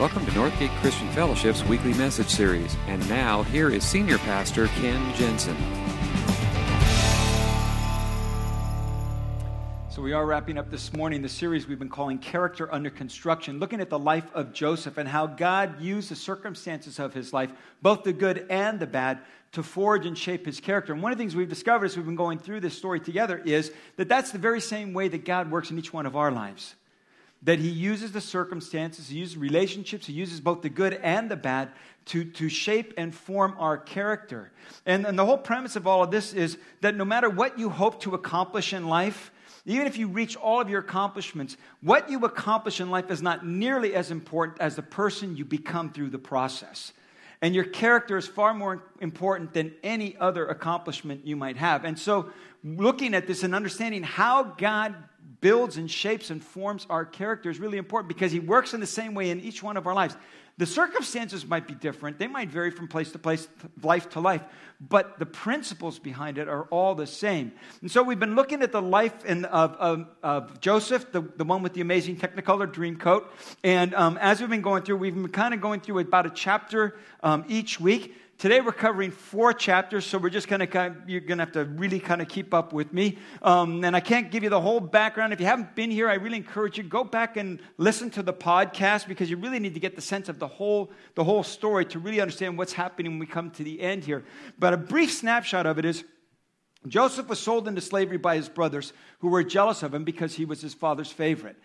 Welcome to Northgate Christian Fellowship's weekly message series. And now, here is Senior Pastor Ken Jensen. So, we are wrapping up this morning the series we've been calling Character Under Construction, looking at the life of Joseph and how God used the circumstances of his life, both the good and the bad, to forge and shape his character. And one of the things we've discovered as we've been going through this story together is that that's the very same way that God works in each one of our lives. That he uses the circumstances, he uses relationships, he uses both the good and the bad to, to shape and form our character. And, and the whole premise of all of this is that no matter what you hope to accomplish in life, even if you reach all of your accomplishments, what you accomplish in life is not nearly as important as the person you become through the process. And your character is far more important than any other accomplishment you might have. And so, looking at this and understanding how God builds and shapes and forms our character is really important because He works in the same way in each one of our lives. The circumstances might be different, they might vary from place to place, life to life, but the principles behind it are all the same. And so we've been looking at the life in, of, of, of, Joseph, the, the one with the amazing Technicolor dream coat. And um, as we've been going through, we've been kind of going through about a chapter um, each week. Today we're covering four chapters, so we're just going to kind of, you're going to have to really kind of keep up with me. Um, and I can't give you the whole background. If you haven't been here, I really encourage you go back and listen to the podcast because you really need to get the sense of the whole the whole story to really understand what's happening when we come to the end here. But a brief snapshot of it is. Joseph was sold into slavery by his brothers who were jealous of him because he was his father's favorite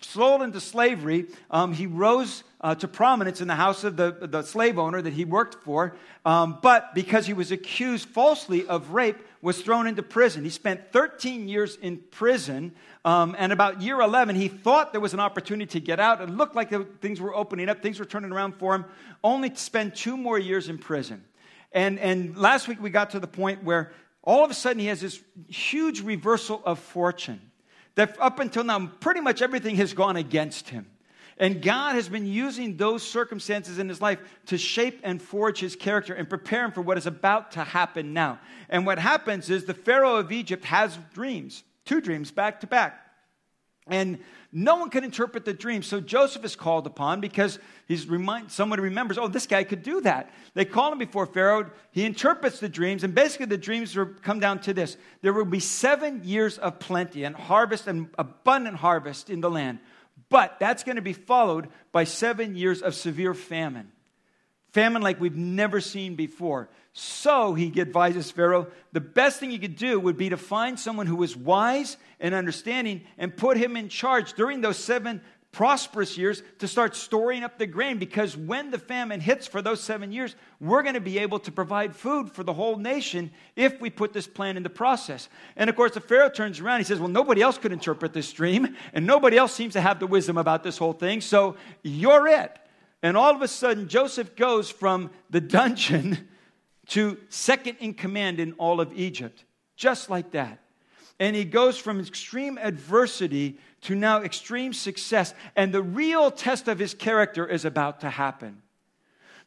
sold into slavery, um, he rose uh, to prominence in the house of the, the slave owner that he worked for. Um, but because he was accused falsely of rape, was thrown into prison. He spent 13 years in prison. Um, and about year 11, he thought there was an opportunity to get out. It looked like things were opening up, things were turning around for him, only to spend two more years in prison. And, and last week, we got to the point where all of a sudden he has this huge reversal of fortune that up until now, pretty much everything has gone against him. And God has been using those circumstances in his life to shape and forge his character and prepare him for what is about to happen now. And what happens is the Pharaoh of Egypt has dreams, two dreams back to back. And no one can interpret the dream. So Joseph is called upon because he's remind, someone remembers, oh, this guy could do that. They call him before Pharaoh. He interprets the dreams, and basically the dreams come down to this there will be seven years of plenty and harvest and abundant harvest in the land. But that's going to be followed by seven years of severe famine. Famine like we've never seen before. So he advises Pharaoh the best thing you could do would be to find someone who is wise and understanding and put him in charge during those seven prosperous years to start storing up the grain because when the famine hits for those seven years, we're going to be able to provide food for the whole nation if we put this plan into process. And of course, the Pharaoh turns around. He says, Well, nobody else could interpret this dream, and nobody else seems to have the wisdom about this whole thing, so you're it. And all of a sudden, Joseph goes from the dungeon to second in command in all of Egypt, just like that. And he goes from extreme adversity to now extreme success. And the real test of his character is about to happen.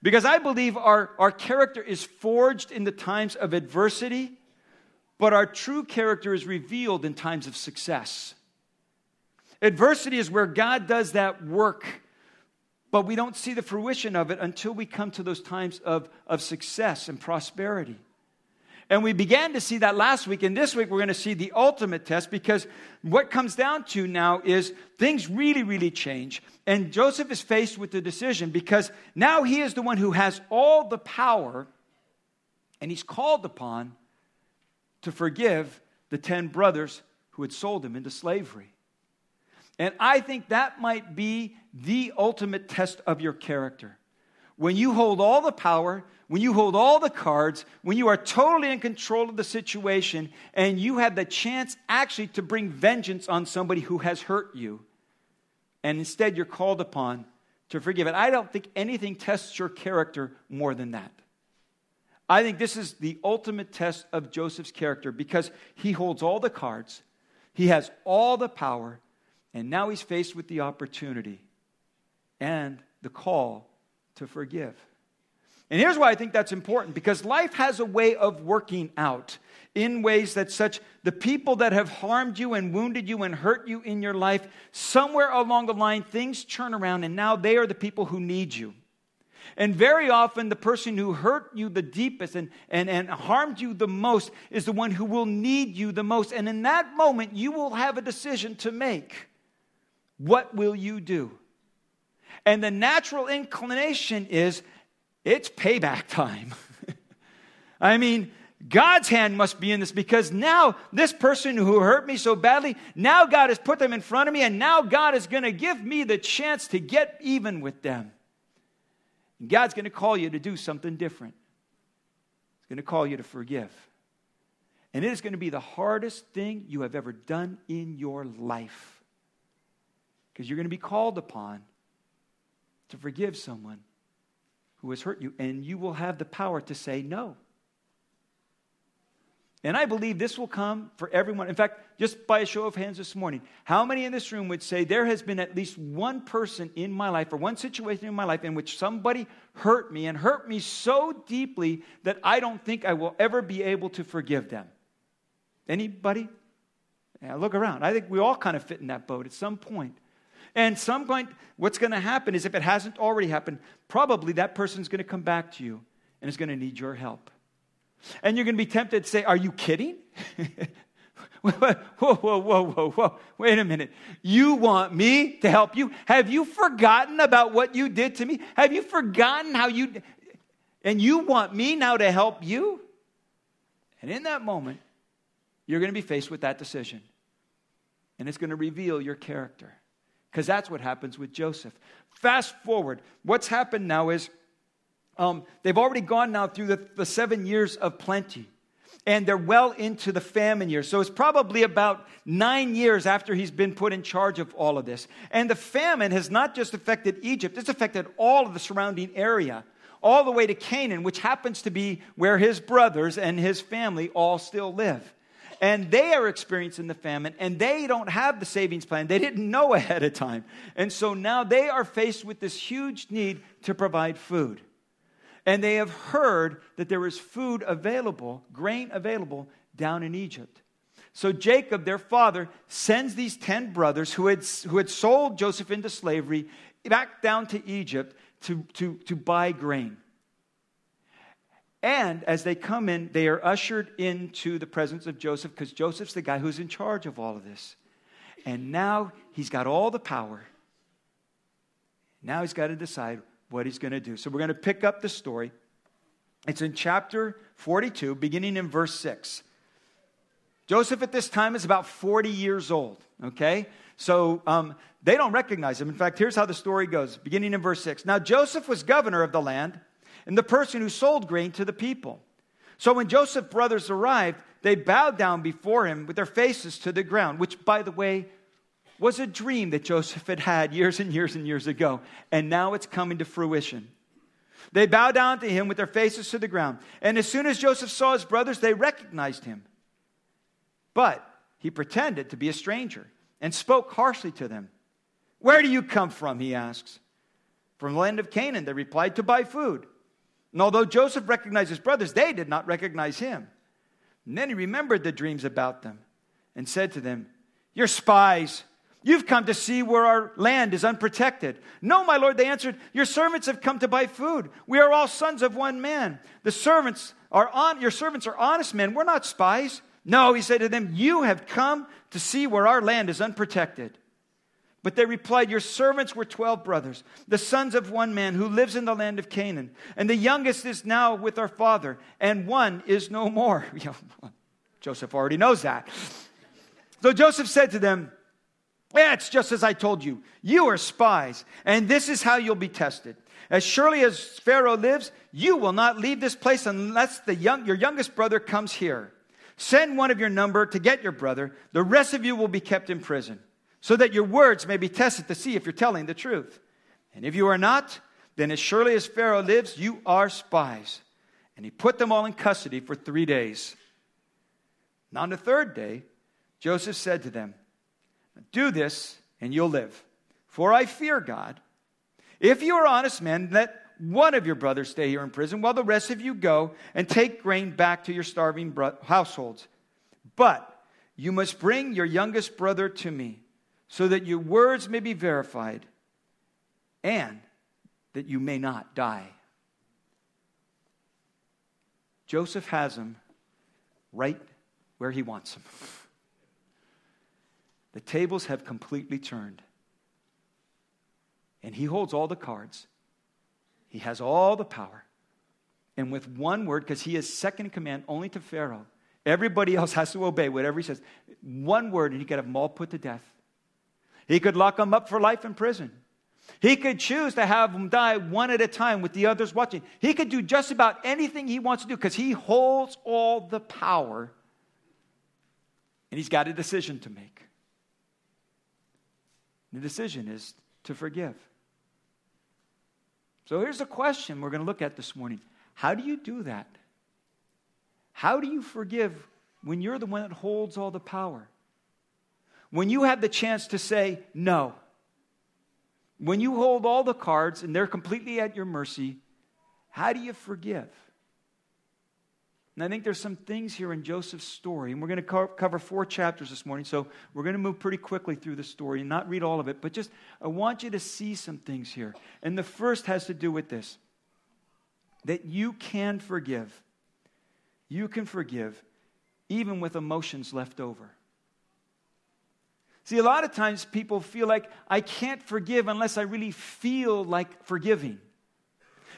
Because I believe our, our character is forged in the times of adversity, but our true character is revealed in times of success. Adversity is where God does that work but we don't see the fruition of it until we come to those times of, of success and prosperity. And we began to see that last week, and this week we're going to see the ultimate test because what comes down to now is things really, really change. And Joseph is faced with the decision because now he is the one who has all the power, and he's called upon to forgive the 10 brothers who had sold him into slavery. And I think that might be the ultimate test of your character. When you hold all the power, when you hold all the cards, when you are totally in control of the situation, and you have the chance actually to bring vengeance on somebody who has hurt you, and instead you're called upon to forgive it. I don't think anything tests your character more than that. I think this is the ultimate test of Joseph's character because he holds all the cards, he has all the power, and now he's faced with the opportunity and the call to forgive. And here's why I think that's important because life has a way of working out in ways that such the people that have harmed you and wounded you and hurt you in your life, somewhere along the line, things turn around and now they are the people who need you. And very often, the person who hurt you the deepest and, and, and harmed you the most is the one who will need you the most. And in that moment, you will have a decision to make. What will you do? And the natural inclination is it's payback time. I mean, God's hand must be in this because now this person who hurt me so badly, now God has put them in front of me, and now God is going to give me the chance to get even with them. And God's going to call you to do something different. He's going to call you to forgive. And it is going to be the hardest thing you have ever done in your life. Because you're going to be called upon to forgive someone who has hurt you, and you will have the power to say no. And I believe this will come for everyone. In fact, just by a show of hands this morning, how many in this room would say there has been at least one person in my life or one situation in my life in which somebody hurt me and hurt me so deeply that I don't think I will ever be able to forgive them? Anybody? Yeah, look around. I think we all kind of fit in that boat at some point. And some point, what's going to happen is if it hasn't already happened, probably that person's going to come back to you and is going to need your help. And you're going to be tempted to say, Are you kidding? whoa, whoa, whoa, whoa, whoa. Wait a minute. You want me to help you? Have you forgotten about what you did to me? Have you forgotten how you. And you want me now to help you? And in that moment, you're going to be faced with that decision. And it's going to reveal your character. Because that's what happens with Joseph. Fast forward. What's happened now is um, they've already gone now through the, the seven years of plenty and they're well into the famine years. So it's probably about nine years after he's been put in charge of all of this. And the famine has not just affected Egypt, it's affected all of the surrounding area, all the way to Canaan, which happens to be where his brothers and his family all still live. And they are experiencing the famine, and they don't have the savings plan. They didn't know ahead of time. And so now they are faced with this huge need to provide food and they have heard that there is food available, grain available down in Egypt. So Jacob, their father, sends these 10 brothers who had, who had sold Joseph into slavery back down to Egypt to, to, to buy grain. And as they come in, they are ushered into the presence of Joseph because Joseph's the guy who's in charge of all of this. And now he's got all the power. Now he's got to decide what he's going to do. So we're going to pick up the story. It's in chapter 42, beginning in verse 6. Joseph at this time is about 40 years old, okay? So um, they don't recognize him. In fact, here's how the story goes, beginning in verse 6. Now, Joseph was governor of the land and the person who sold grain to the people. So when Joseph's brothers arrived, they bowed down before him with their faces to the ground, which, by the way, was a dream that Joseph had had years and years and years ago, and now it's coming to fruition. They bowed down to him with their faces to the ground. And as soon as Joseph saw his brothers, they recognized him. But he pretended to be a stranger and spoke harshly to them. Where do you come from? He asks. From the land of Canaan, they replied, to buy food. And although Joseph recognized his brothers, they did not recognize him. And then he remembered the dreams about them and said to them, You're spies You've come to see where our land is unprotected. No, my lord, they answered, Your servants have come to buy food. We are all sons of one man. The servants are on, your servants are honest men. We're not spies. No, he said to them, You have come to see where our land is unprotected. But they replied, Your servants were 12 brothers, the sons of one man who lives in the land of Canaan. And the youngest is now with our father, and one is no more. Joseph already knows that. So Joseph said to them, yeah, it's just as I told you. You are spies, and this is how you'll be tested. As surely as Pharaoh lives, you will not leave this place unless the young, your youngest brother comes here. Send one of your number to get your brother. The rest of you will be kept in prison, so that your words may be tested to see if you're telling the truth. And if you are not, then as surely as Pharaoh lives, you are spies. And he put them all in custody for three days. And on the third day, Joseph said to them, do this, and you'll live. For I fear God. If you are honest men, let one of your brothers stay here in prison while the rest of you go and take grain back to your starving households. But you must bring your youngest brother to me so that your words may be verified and that you may not die. Joseph has him right where he wants him. The tables have completely turned. And he holds all the cards. He has all the power. And with one word, because he is second in command only to Pharaoh, everybody else has to obey whatever he says. One word, and he could have them all put to death. He could lock them up for life in prison. He could choose to have them die one at a time with the others watching. He could do just about anything he wants to do because he holds all the power and he's got a decision to make. The decision is to forgive. So here's a question we're going to look at this morning How do you do that? How do you forgive when you're the one that holds all the power? When you have the chance to say no? When you hold all the cards and they're completely at your mercy, how do you forgive? And I think there's some things here in Joseph's story, and we're going to cover four chapters this morning, so we're going to move pretty quickly through the story and not read all of it, but just I want you to see some things here. And the first has to do with this that you can forgive. You can forgive even with emotions left over. See, a lot of times people feel like I can't forgive unless I really feel like forgiving.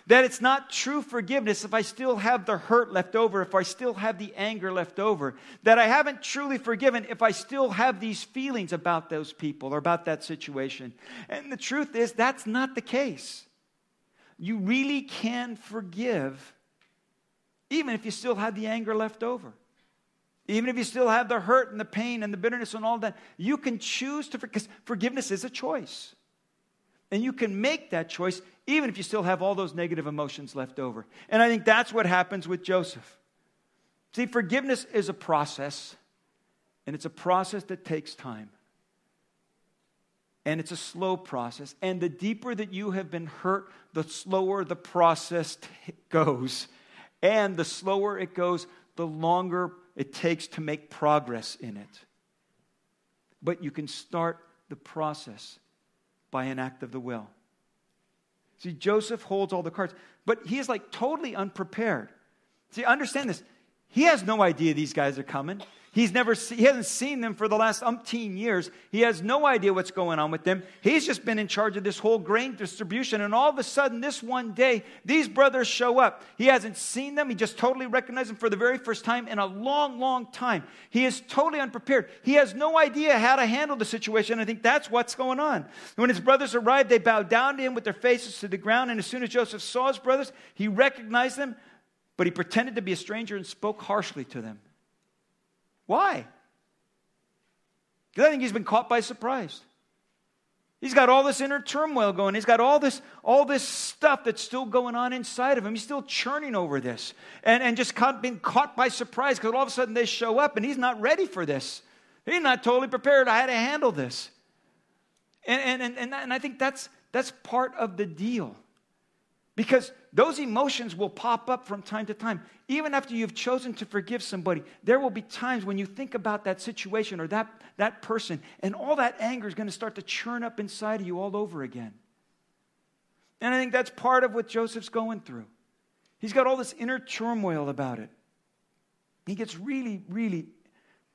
That it's not true forgiveness if I still have the hurt left over, if I still have the anger left over. That I haven't truly forgiven if I still have these feelings about those people or about that situation. And the truth is, that's not the case. You really can forgive even if you still have the anger left over. Even if you still have the hurt and the pain and the bitterness and all that, you can choose to, because forgiveness is a choice. And you can make that choice even if you still have all those negative emotions left over. And I think that's what happens with Joseph. See, forgiveness is a process, and it's a process that takes time. And it's a slow process. And the deeper that you have been hurt, the slower the process t- goes. And the slower it goes, the longer it takes to make progress in it. But you can start the process by an act of the will. See, Joseph holds all the cards, but he is like totally unprepared. See, understand this. He has no idea these guys are coming. He's never he hasn't seen them for the last umpteen years. He has no idea what's going on with them. He's just been in charge of this whole grain distribution. And all of a sudden, this one day, these brothers show up. He hasn't seen them. He just totally recognized them for the very first time in a long, long time. He is totally unprepared. He has no idea how to handle the situation. I think that's what's going on. When his brothers arrived, they bowed down to him with their faces to the ground. And as soon as Joseph saw his brothers, he recognized them, but he pretended to be a stranger and spoke harshly to them. Why? Because I think he's been caught by surprise. He's got all this inner turmoil going. He's got all this, all this stuff that's still going on inside of him. He's still churning over this and, and just caught, being caught by surprise because all of a sudden they show up and he's not ready for this. He's not totally prepared how to handle this. And, and, and, and I think that's, that's part of the deal. Because those emotions will pop up from time to time. Even after you've chosen to forgive somebody, there will be times when you think about that situation or that, that person, and all that anger is going to start to churn up inside of you all over again. And I think that's part of what Joseph's going through. He's got all this inner turmoil about it. He gets really, really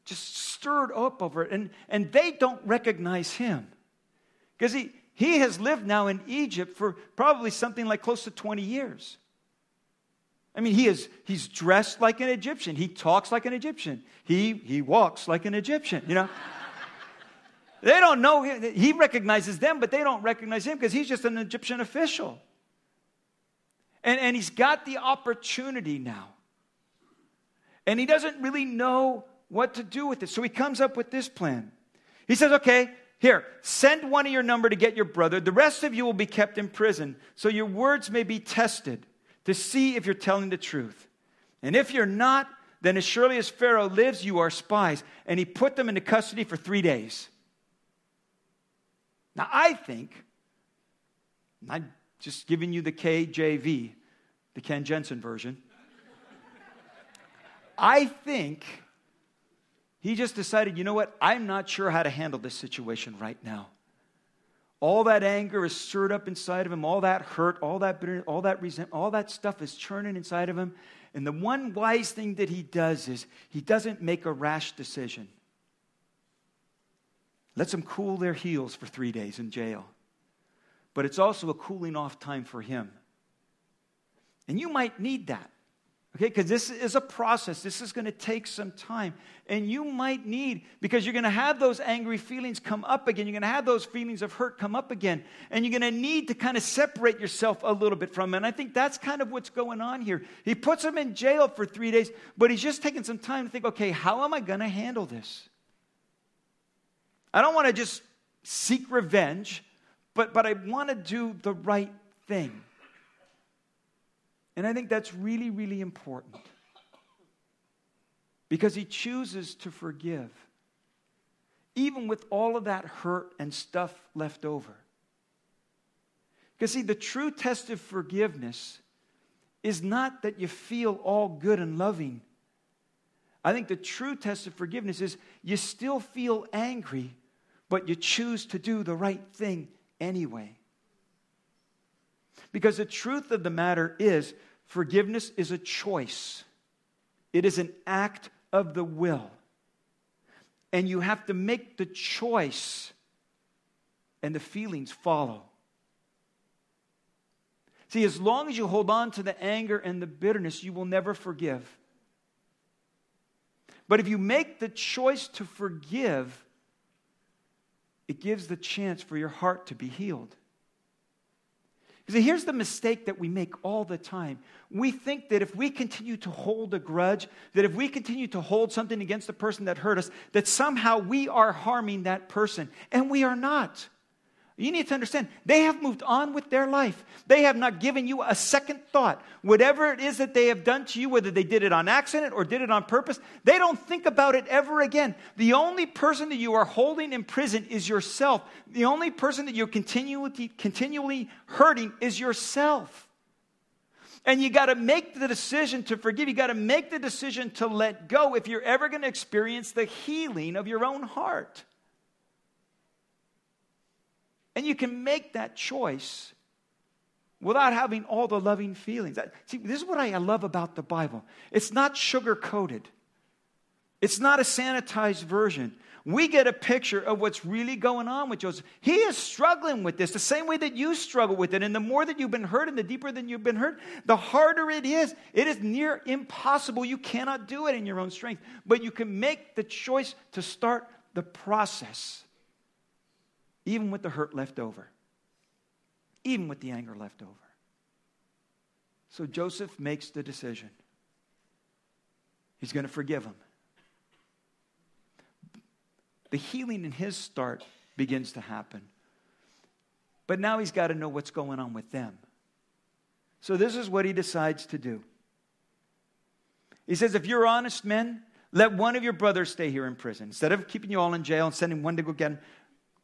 just stirred up over it, and, and they don't recognize him. Because he, he has lived now in Egypt for probably something like close to 20 years. I mean, he is, he's dressed like an Egyptian. He talks like an Egyptian. He, he walks like an Egyptian, you know? they don't know, him. he recognizes them, but they don't recognize him because he's just an Egyptian official. And, and he's got the opportunity now. And he doesn't really know what to do with it. So he comes up with this plan. He says, okay, here, send one of your number to get your brother. The rest of you will be kept in prison, so your words may be tested to see if you're telling the truth. And if you're not, then as surely as Pharaoh lives, you are spies. And he put them into custody for three days. Now, I think, I'm Just giving you the KJV, the Ken Jensen version. I think he just decided, you know what? I'm not sure how to handle this situation right now. All that anger is stirred up inside of him, all that hurt, all that bitterness, all that resentment, all that stuff is churning inside of him. And the one wise thing that he does is he doesn't make a rash decision. Lets them cool their heels for three days in jail. But it's also a cooling off time for him. And you might need that. Okay, because this is a process. This is going to take some time. And you might need, because you're going to have those angry feelings come up again. You're going to have those feelings of hurt come up again. And you're going to need to kind of separate yourself a little bit from it. And I think that's kind of what's going on here. He puts him in jail for three days, but he's just taking some time to think okay, how am I going to handle this? I don't want to just seek revenge, but, but I want to do the right thing. And I think that's really, really important. Because he chooses to forgive, even with all of that hurt and stuff left over. Because, see, the true test of forgiveness is not that you feel all good and loving. I think the true test of forgiveness is you still feel angry, but you choose to do the right thing anyway. Because the truth of the matter is, forgiveness is a choice, it is an act of the will. And you have to make the choice, and the feelings follow. See, as long as you hold on to the anger and the bitterness, you will never forgive. But if you make the choice to forgive, it gives the chance for your heart to be healed. Because here's the mistake that we make all the time. We think that if we continue to hold a grudge, that if we continue to hold something against the person that hurt us, that somehow we are harming that person. And we are not. You need to understand, they have moved on with their life. They have not given you a second thought. Whatever it is that they have done to you, whether they did it on accident or did it on purpose, they don't think about it ever again. The only person that you are holding in prison is yourself. The only person that you're continually, continually hurting is yourself. And you got to make the decision to forgive. You got to make the decision to let go if you're ever going to experience the healing of your own heart. And you can make that choice without having all the loving feelings. See, this is what I love about the Bible. It's not sugar coated, it's not a sanitized version. We get a picture of what's really going on with Joseph. He is struggling with this the same way that you struggle with it. And the more that you've been hurt and the deeper than you've been hurt, the harder it is. It is near impossible. You cannot do it in your own strength. But you can make the choice to start the process even with the hurt left over, even with the anger left over. So Joseph makes the decision. He's going to forgive him. The healing in his start begins to happen. But now he's got to know what's going on with them. So this is what he decides to do. He says, If you're honest men, let one of your brothers stay here in prison. Instead of keeping you all in jail and sending one to go get him,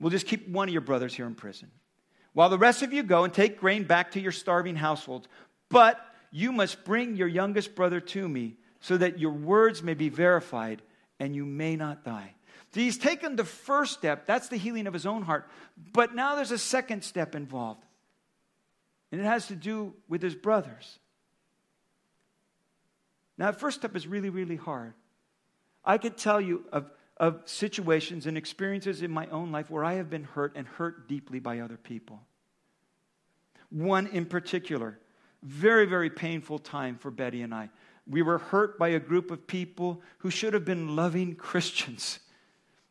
We'll just keep one of your brothers here in prison. While the rest of you go and take grain back to your starving households. But you must bring your youngest brother to me so that your words may be verified and you may not die. So he's taken the first step, that's the healing of his own heart. But now there's a second step involved, and it has to do with his brothers. Now, the first step is really, really hard. I could tell you of of situations and experiences in my own life where I have been hurt and hurt deeply by other people. One in particular, very, very painful time for Betty and I. We were hurt by a group of people who should have been loving Christians.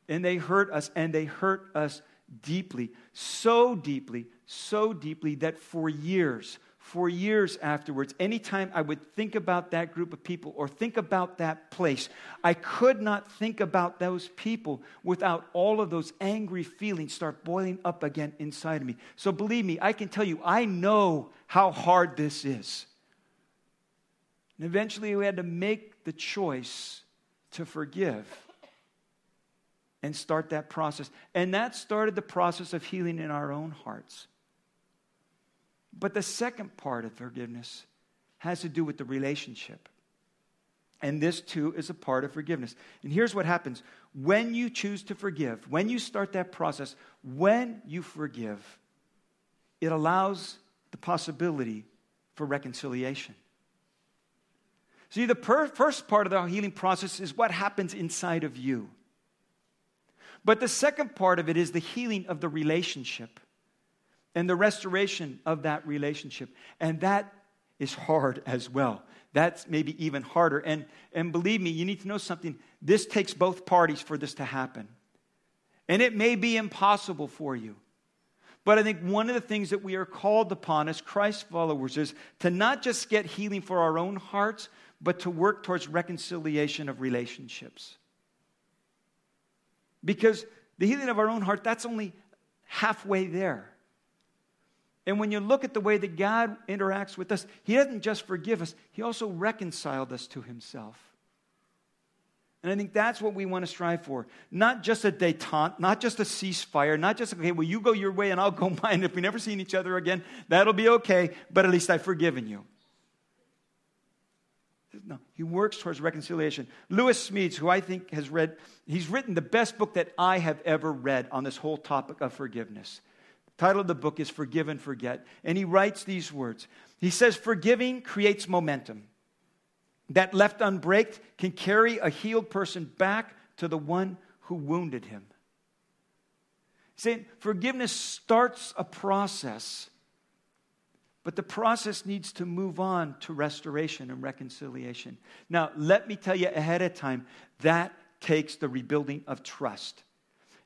And they hurt us, and they hurt us deeply, so deeply, so deeply that for years, for years afterwards, anytime I would think about that group of people or think about that place, I could not think about those people without all of those angry feelings start boiling up again inside of me. So believe me, I can tell you, I know how hard this is. And eventually we had to make the choice to forgive and start that process. And that started the process of healing in our own hearts. But the second part of forgiveness has to do with the relationship. And this too is a part of forgiveness. And here's what happens when you choose to forgive, when you start that process, when you forgive, it allows the possibility for reconciliation. See, the per- first part of the healing process is what happens inside of you. But the second part of it is the healing of the relationship and the restoration of that relationship. And that is hard as well. That's maybe even harder. And, and believe me, you need to know something. This takes both parties for this to happen. And it may be impossible for you. But I think one of the things that we are called upon as Christ followers is to not just get healing for our own hearts, but to work towards reconciliation of relationships. Because the healing of our own heart, that's only halfway there. And when you look at the way that God interacts with us, He doesn't just forgive us, He also reconciled us to Himself. And I think that's what we want to strive for. Not just a detente, not just a ceasefire, not just, okay, well, you go your way and I'll go mine. If we never see each other again, that'll be okay, but at least I've forgiven you. No, he works towards reconciliation. Lewis Smedes, who I think has read, he's written the best book that I have ever read on this whole topic of forgiveness. Title of the book is Forgive and Forget. And he writes these words He says, Forgiving creates momentum that, left unbraked, can carry a healed person back to the one who wounded him. Saying forgiveness starts a process, but the process needs to move on to restoration and reconciliation. Now, let me tell you ahead of time that takes the rebuilding of trust.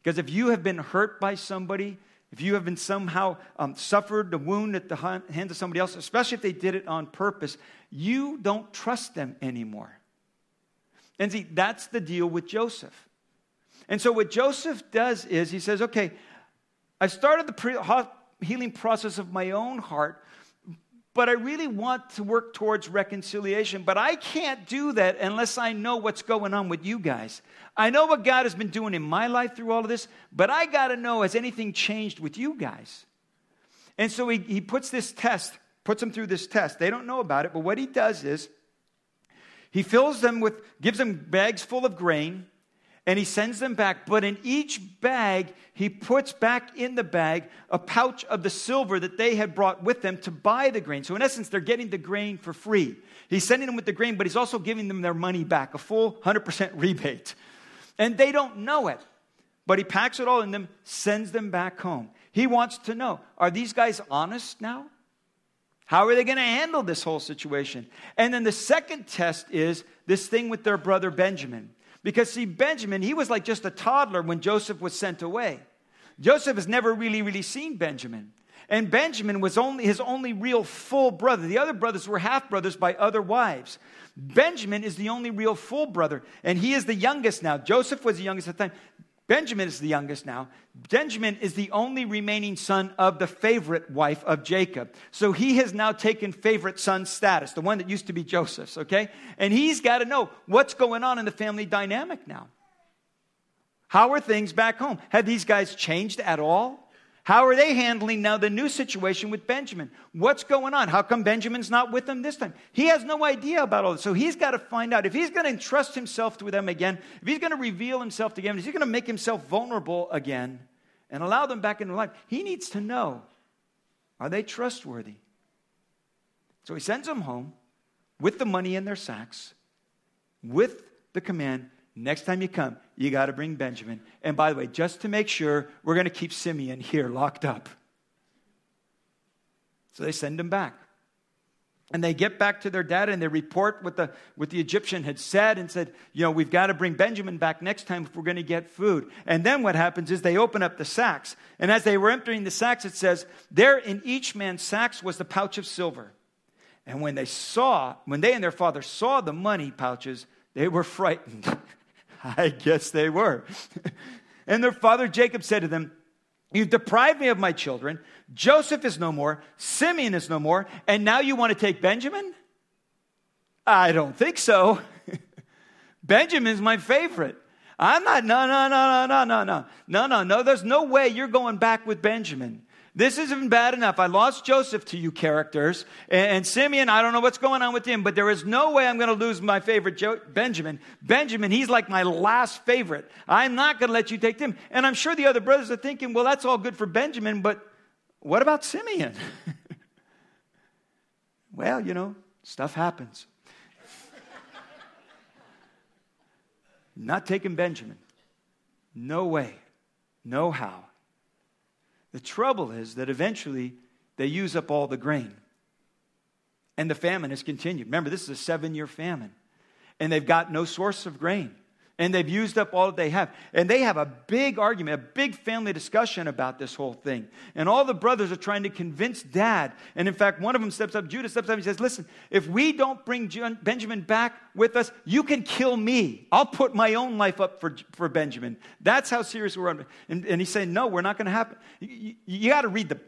Because if you have been hurt by somebody, if you have been somehow um, suffered a wound at the hands of somebody else, especially if they did it on purpose, you don't trust them anymore. And see, that's the deal with Joseph. And so, what Joseph does is he says, Okay, I started the pre- healing process of my own heart, but I really want to work towards reconciliation. But I can't do that unless I know what's going on with you guys. I know what God has been doing in my life through all of this, but I got to know has anything changed with you guys? And so he, he puts this test, puts them through this test. They don't know about it, but what he does is he fills them with, gives them bags full of grain and he sends them back. But in each bag, he puts back in the bag a pouch of the silver that they had brought with them to buy the grain. So, in essence, they're getting the grain for free. He's sending them with the grain, but he's also giving them their money back, a full 100% rebate. And they don't know it. But he packs it all in them, sends them back home. He wants to know are these guys honest now? How are they going to handle this whole situation? And then the second test is this thing with their brother Benjamin. Because, see, Benjamin, he was like just a toddler when Joseph was sent away. Joseph has never really, really seen Benjamin. And Benjamin was only his only real full brother. The other brothers were half brothers by other wives. Benjamin is the only real full brother, and he is the youngest now. Joseph was the youngest at the time. Benjamin is the youngest now. Benjamin is the only remaining son of the favorite wife of Jacob. So he has now taken favorite son status, the one that used to be Joseph's, okay? And he's got to know what's going on in the family dynamic now. How are things back home? Have these guys changed at all? How are they handling now the new situation with Benjamin? What's going on? How come Benjamin's not with them this time? He has no idea about all this. So he's got to find out. If he's going to entrust himself to them again, if he's going to reveal himself to them, if he's going to make himself vulnerable again and allow them back into life, he needs to know are they trustworthy? So he sends them home with the money in their sacks, with the command Next time you come, you got to bring Benjamin. And by the way, just to make sure, we're going to keep Simeon here locked up. So they send him back. And they get back to their dad and they report what the, what the Egyptian had said and said, you know, we've got to bring Benjamin back next time if we're going to get food. And then what happens is they open up the sacks. And as they were emptying the sacks, it says, there in each man's sacks was the pouch of silver. And when they saw, when they and their father saw the money pouches, they were frightened. I guess they were. and their father Jacob said to them, You've deprived me of my children. Joseph is no more. Simeon is no more. And now you want to take Benjamin? I don't think so. Benjamin's my favorite. I'm not, no, no, no, no, no, no, no, no, no, no. There's no way you're going back with Benjamin. This isn't bad enough. I lost Joseph to you characters. And, Simeon, I don't know what's going on with him, but there is no way I'm going to lose my favorite jo- Benjamin. Benjamin, he's like my last favorite. I'm not going to let you take him. And I'm sure the other brothers are thinking, well, that's all good for Benjamin, but what about Simeon? well, you know, stuff happens. not taking Benjamin. No way. No how. The trouble is that eventually they use up all the grain. And the famine has continued. Remember, this is a seven year famine. And they've got no source of grain. And they've used up all that they have. And they have a big argument, a big family discussion about this whole thing. And all the brothers are trying to convince dad. And in fact, one of them steps up, Judah steps up, and says, Listen, if we don't bring Benjamin back with us, you can kill me. I'll put my own life up for, for Benjamin. That's how serious we're. And, and he's saying, No, we're not going to happen. You, you, you got to read the,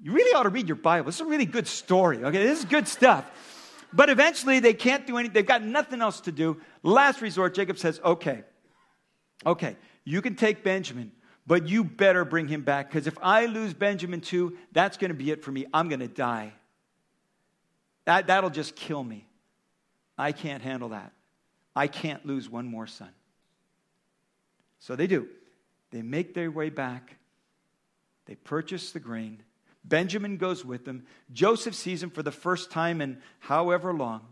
you really ought to read your Bible. This is a really good story, okay? This is good stuff. But eventually they can't do anything. They've got nothing else to do. Last resort, Jacob says, okay, okay, you can take Benjamin, but you better bring him back because if I lose Benjamin too, that's going to be it for me. I'm going to die. That, that'll just kill me. I can't handle that. I can't lose one more son. So they do. They make their way back. They purchase the grain. Benjamin goes with them. Joseph sees him for the first time in however long.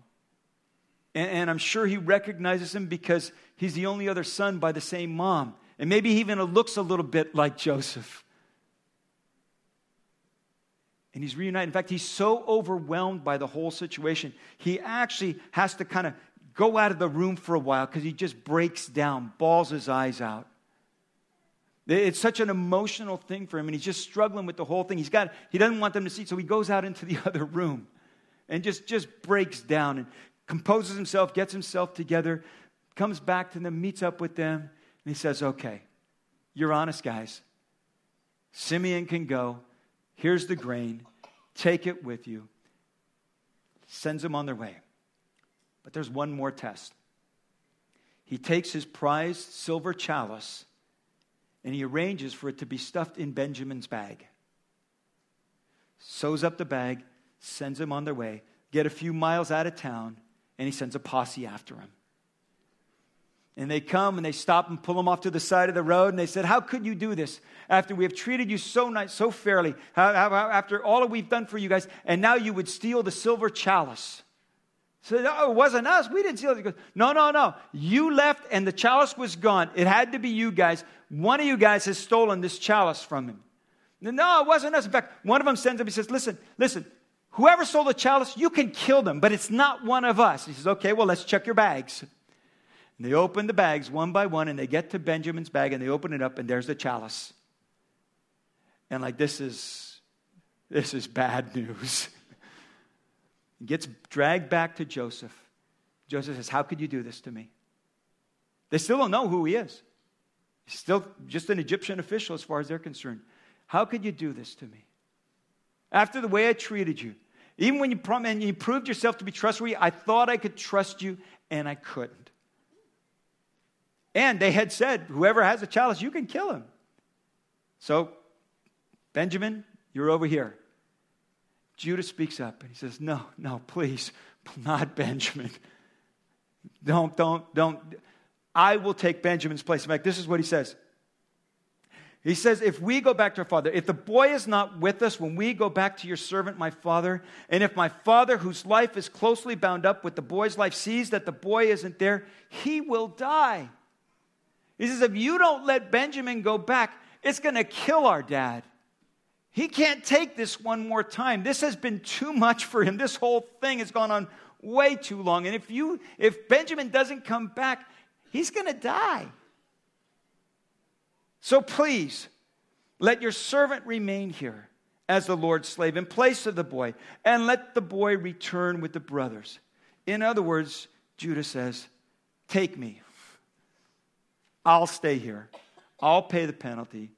And, and, I'm sure he recognizes him because he's the only other son by the same mom. And maybe he even looks a little bit like Joseph. And he's reunited. In fact, he's so overwhelmed by the whole situation, he actually has to kind of go out of the room for a while because he just breaks down, bawls his eyes out. It's such an emotional thing for him, and he's just struggling with the whole thing. He's got, he doesn't want them to see, so he goes out into the other room and just, just breaks down and composes himself, gets himself together, comes back to them, meets up with them, and he says, Okay, you're honest, guys. Simeon can go. Here's the grain. Take it with you. Sends them on their way. But there's one more test. He takes his prized silver chalice and he arranges for it to be stuffed in Benjamin's bag. Sews up the bag, sends him on their way, get a few miles out of town, and he sends a posse after him. And they come and they stop and pull him off to the side of the road. And they said, How could you do this after we have treated you so nice, so fairly, after all that we've done for you guys, and now you would steal the silver chalice? So no, it wasn't us. We didn't steal it. He goes, No, no, no. You left and the chalice was gone. It had to be you guys. One of you guys has stolen this chalice from him. No, it wasn't us. In fact, one of them sends him, he says, Listen, listen, whoever stole the chalice, you can kill them, but it's not one of us. He says, Okay, well, let's check your bags. And they open the bags one by one, and they get to Benjamin's bag, and they open it up, and there's the chalice. And like, this is, this is bad news. Gets dragged back to Joseph. Joseph says, How could you do this to me? They still don't know who he is. He's still just an Egyptian official as far as they're concerned. How could you do this to me? After the way I treated you, even when you, prom- and you proved yourself to be trustworthy, I thought I could trust you, and I couldn't. And they had said, Whoever has a chalice, you can kill him. So, Benjamin, you're over here. Judah speaks up and he says, No, no, please, not Benjamin. Don't, don't, don't. I will take Benjamin's place. In fact, this is what he says. He says, If we go back to our father, if the boy is not with us when we go back to your servant, my father, and if my father, whose life is closely bound up with the boy's life, sees that the boy isn't there, he will die. He says, If you don't let Benjamin go back, it's going to kill our dad. He can't take this one more time. This has been too much for him. This whole thing has gone on way too long. And if you if Benjamin doesn't come back, he's going to die. So please, let your servant remain here as the Lord's slave in place of the boy, and let the boy return with the brothers. In other words, Judah says, Take me. I'll stay here. I'll pay the penalty.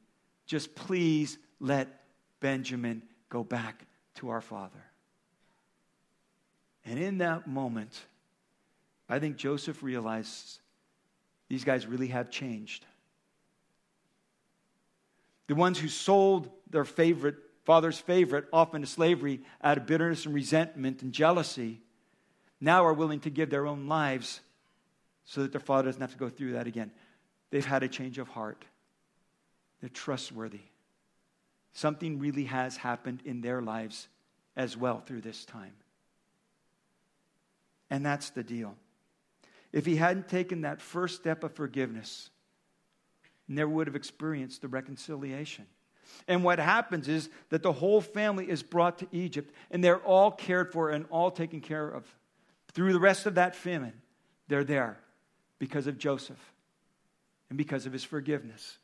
Just please let Benjamin go back to our father. And in that moment, I think Joseph realized these guys really have changed. The ones who sold their favorite father's favorite, off into slavery out of bitterness and resentment and jealousy, now are willing to give their own lives so that their father doesn't have to go through that again. They've had a change of heart, they're trustworthy. Something really has happened in their lives as well through this time. And that's the deal. If he hadn't taken that first step of forgiveness, never would have experienced the reconciliation. And what happens is that the whole family is brought to Egypt and they're all cared for and all taken care of. Through the rest of that famine, they're there because of Joseph and because of his forgiveness.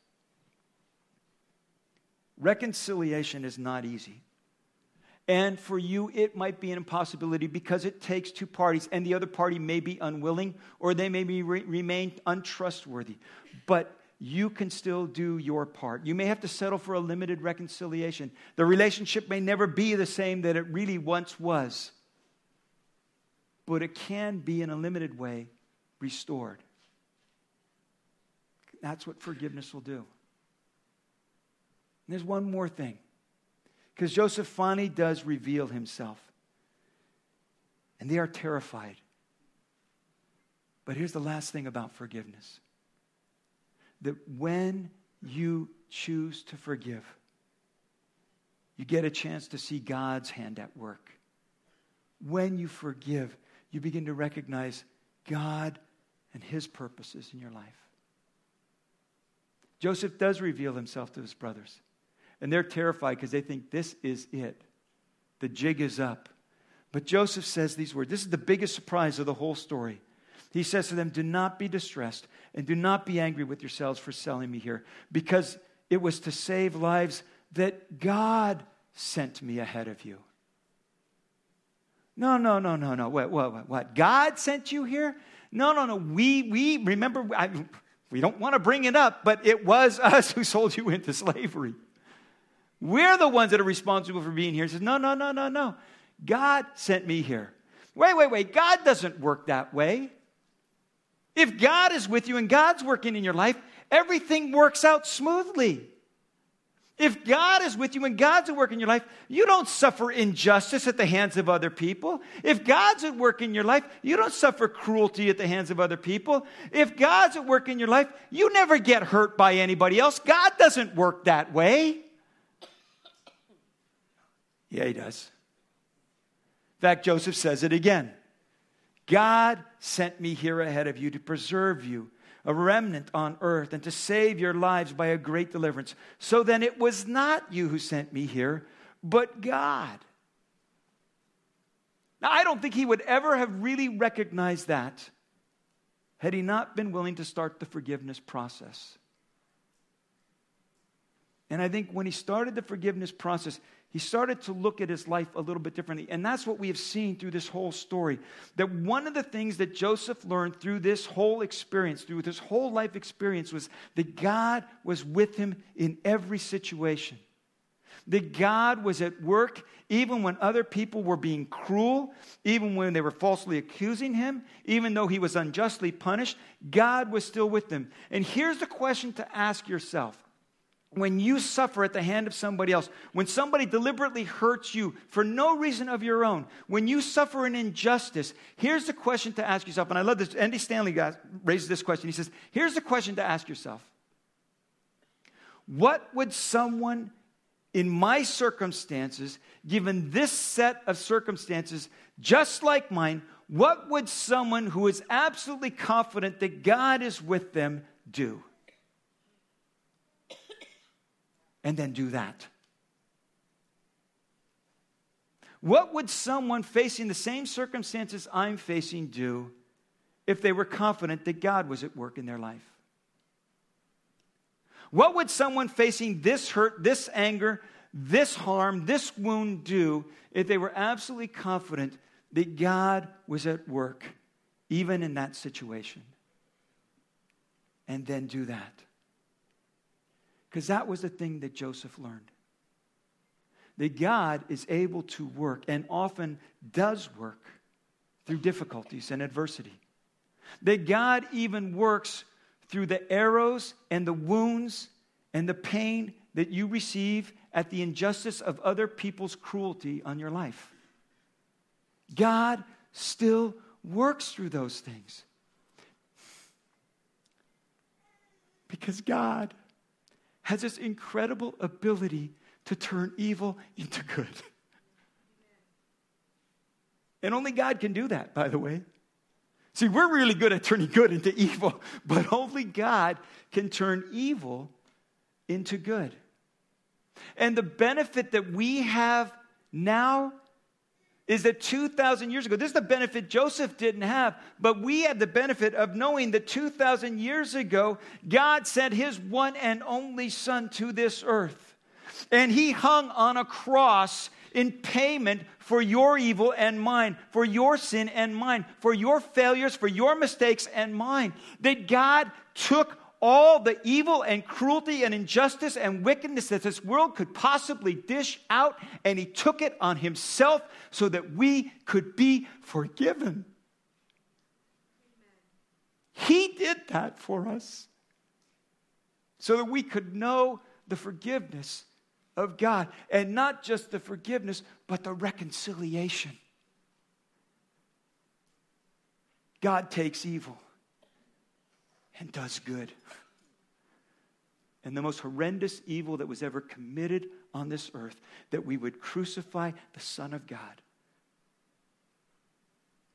Reconciliation is not easy. And for you, it might be an impossibility because it takes two parties, and the other party may be unwilling or they may be re- remain untrustworthy. But you can still do your part. You may have to settle for a limited reconciliation. The relationship may never be the same that it really once was, but it can be in a limited way restored. That's what forgiveness will do. And there's one more thing. Because Joseph finally does reveal himself. And they are terrified. But here's the last thing about forgiveness that when you choose to forgive, you get a chance to see God's hand at work. When you forgive, you begin to recognize God and His purposes in your life. Joseph does reveal himself to his brothers, and they're terrified because they think this is it. The jig is up. But Joseph says these words. This is the biggest surprise of the whole story. He says to them, Do not be distressed and do not be angry with yourselves for selling me here, because it was to save lives that God sent me ahead of you. No, no, no, no, no. What, what, what? God sent you here? No, no, no. We, we remember, I, we don't want to bring it up, but it was us who sold you into slavery. We're the ones that are responsible for being here. He says, No, no, no, no, no. God sent me here. Wait, wait, wait. God doesn't work that way. If God is with you and God's working in your life, everything works out smoothly. If God is with you and God's at work in your life, you don't suffer injustice at the hands of other people. If God's at work in your life, you don't suffer cruelty at the hands of other people. If God's at work in your life, you never get hurt by anybody else. God doesn't work that way. Yeah, He does. In fact, Joseph says it again. God sent me here ahead of you to preserve you, a remnant on earth, and to save your lives by a great deliverance. So then it was not you who sent me here, but God. Now, I don't think he would ever have really recognized that had he not been willing to start the forgiveness process. And I think when he started the forgiveness process, he started to look at his life a little bit differently. And that's what we have seen through this whole story. That one of the things that Joseph learned through this whole experience, through this whole life experience, was that God was with him in every situation. That God was at work even when other people were being cruel, even when they were falsely accusing him, even though he was unjustly punished, God was still with them. And here's the question to ask yourself when you suffer at the hand of somebody else, when somebody deliberately hurts you for no reason of your own, when you suffer an injustice, here's the question to ask yourself. And I love this. Andy Stanley raises this question. He says, Here's the question to ask yourself What would someone in my circumstances, given this set of circumstances just like mine, what would someone who is absolutely confident that God is with them do? And then do that. What would someone facing the same circumstances I'm facing do if they were confident that God was at work in their life? What would someone facing this hurt, this anger, this harm, this wound do if they were absolutely confident that God was at work, even in that situation? And then do that. Because that was the thing that Joseph learned. That God is able to work and often does work through difficulties and adversity. That God even works through the arrows and the wounds and the pain that you receive at the injustice of other people's cruelty on your life. God still works through those things. Because God has this incredible ability to turn evil into good. And only God can do that, by the way. See, we're really good at turning good into evil, but only God can turn evil into good. And the benefit that we have now is that 2,000 years ago, this is the benefit Joseph didn't have, but we have the benefit of knowing that 2,000 years ago, God sent his one and only Son to this earth. And he hung on a cross in payment for your evil and mine, for your sin and mine, for your failures, for your mistakes and mine. That God took all the evil and cruelty and injustice and wickedness that this world could possibly dish out, and He took it on Himself so that we could be forgiven. He did that for us so that we could know the forgiveness of God. And not just the forgiveness, but the reconciliation. God takes evil and does good. And the most horrendous evil that was ever committed on this earth, that we would crucify the Son of God,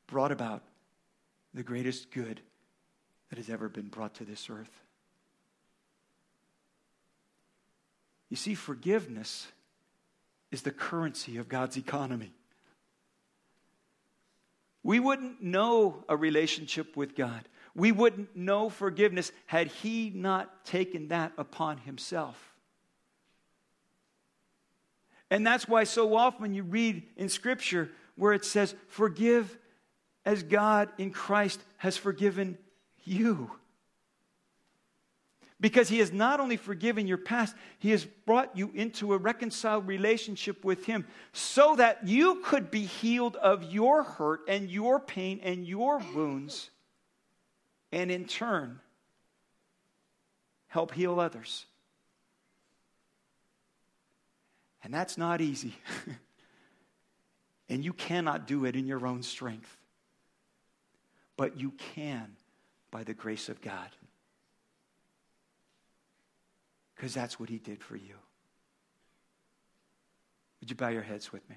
brought about the greatest good that has ever been brought to this earth. You see, forgiveness is the currency of God's economy. We wouldn't know a relationship with God. We wouldn't know forgiveness had He not taken that upon Himself. And that's why so often you read in Scripture where it says, Forgive as God in Christ has forgiven you. Because he has not only forgiven your past, he has brought you into a reconciled relationship with him so that you could be healed of your hurt and your pain and your wounds, and in turn, help heal others. And that's not easy. and you cannot do it in your own strength. But you can by the grace of God because that's what he did for you. Would you bow your heads with me?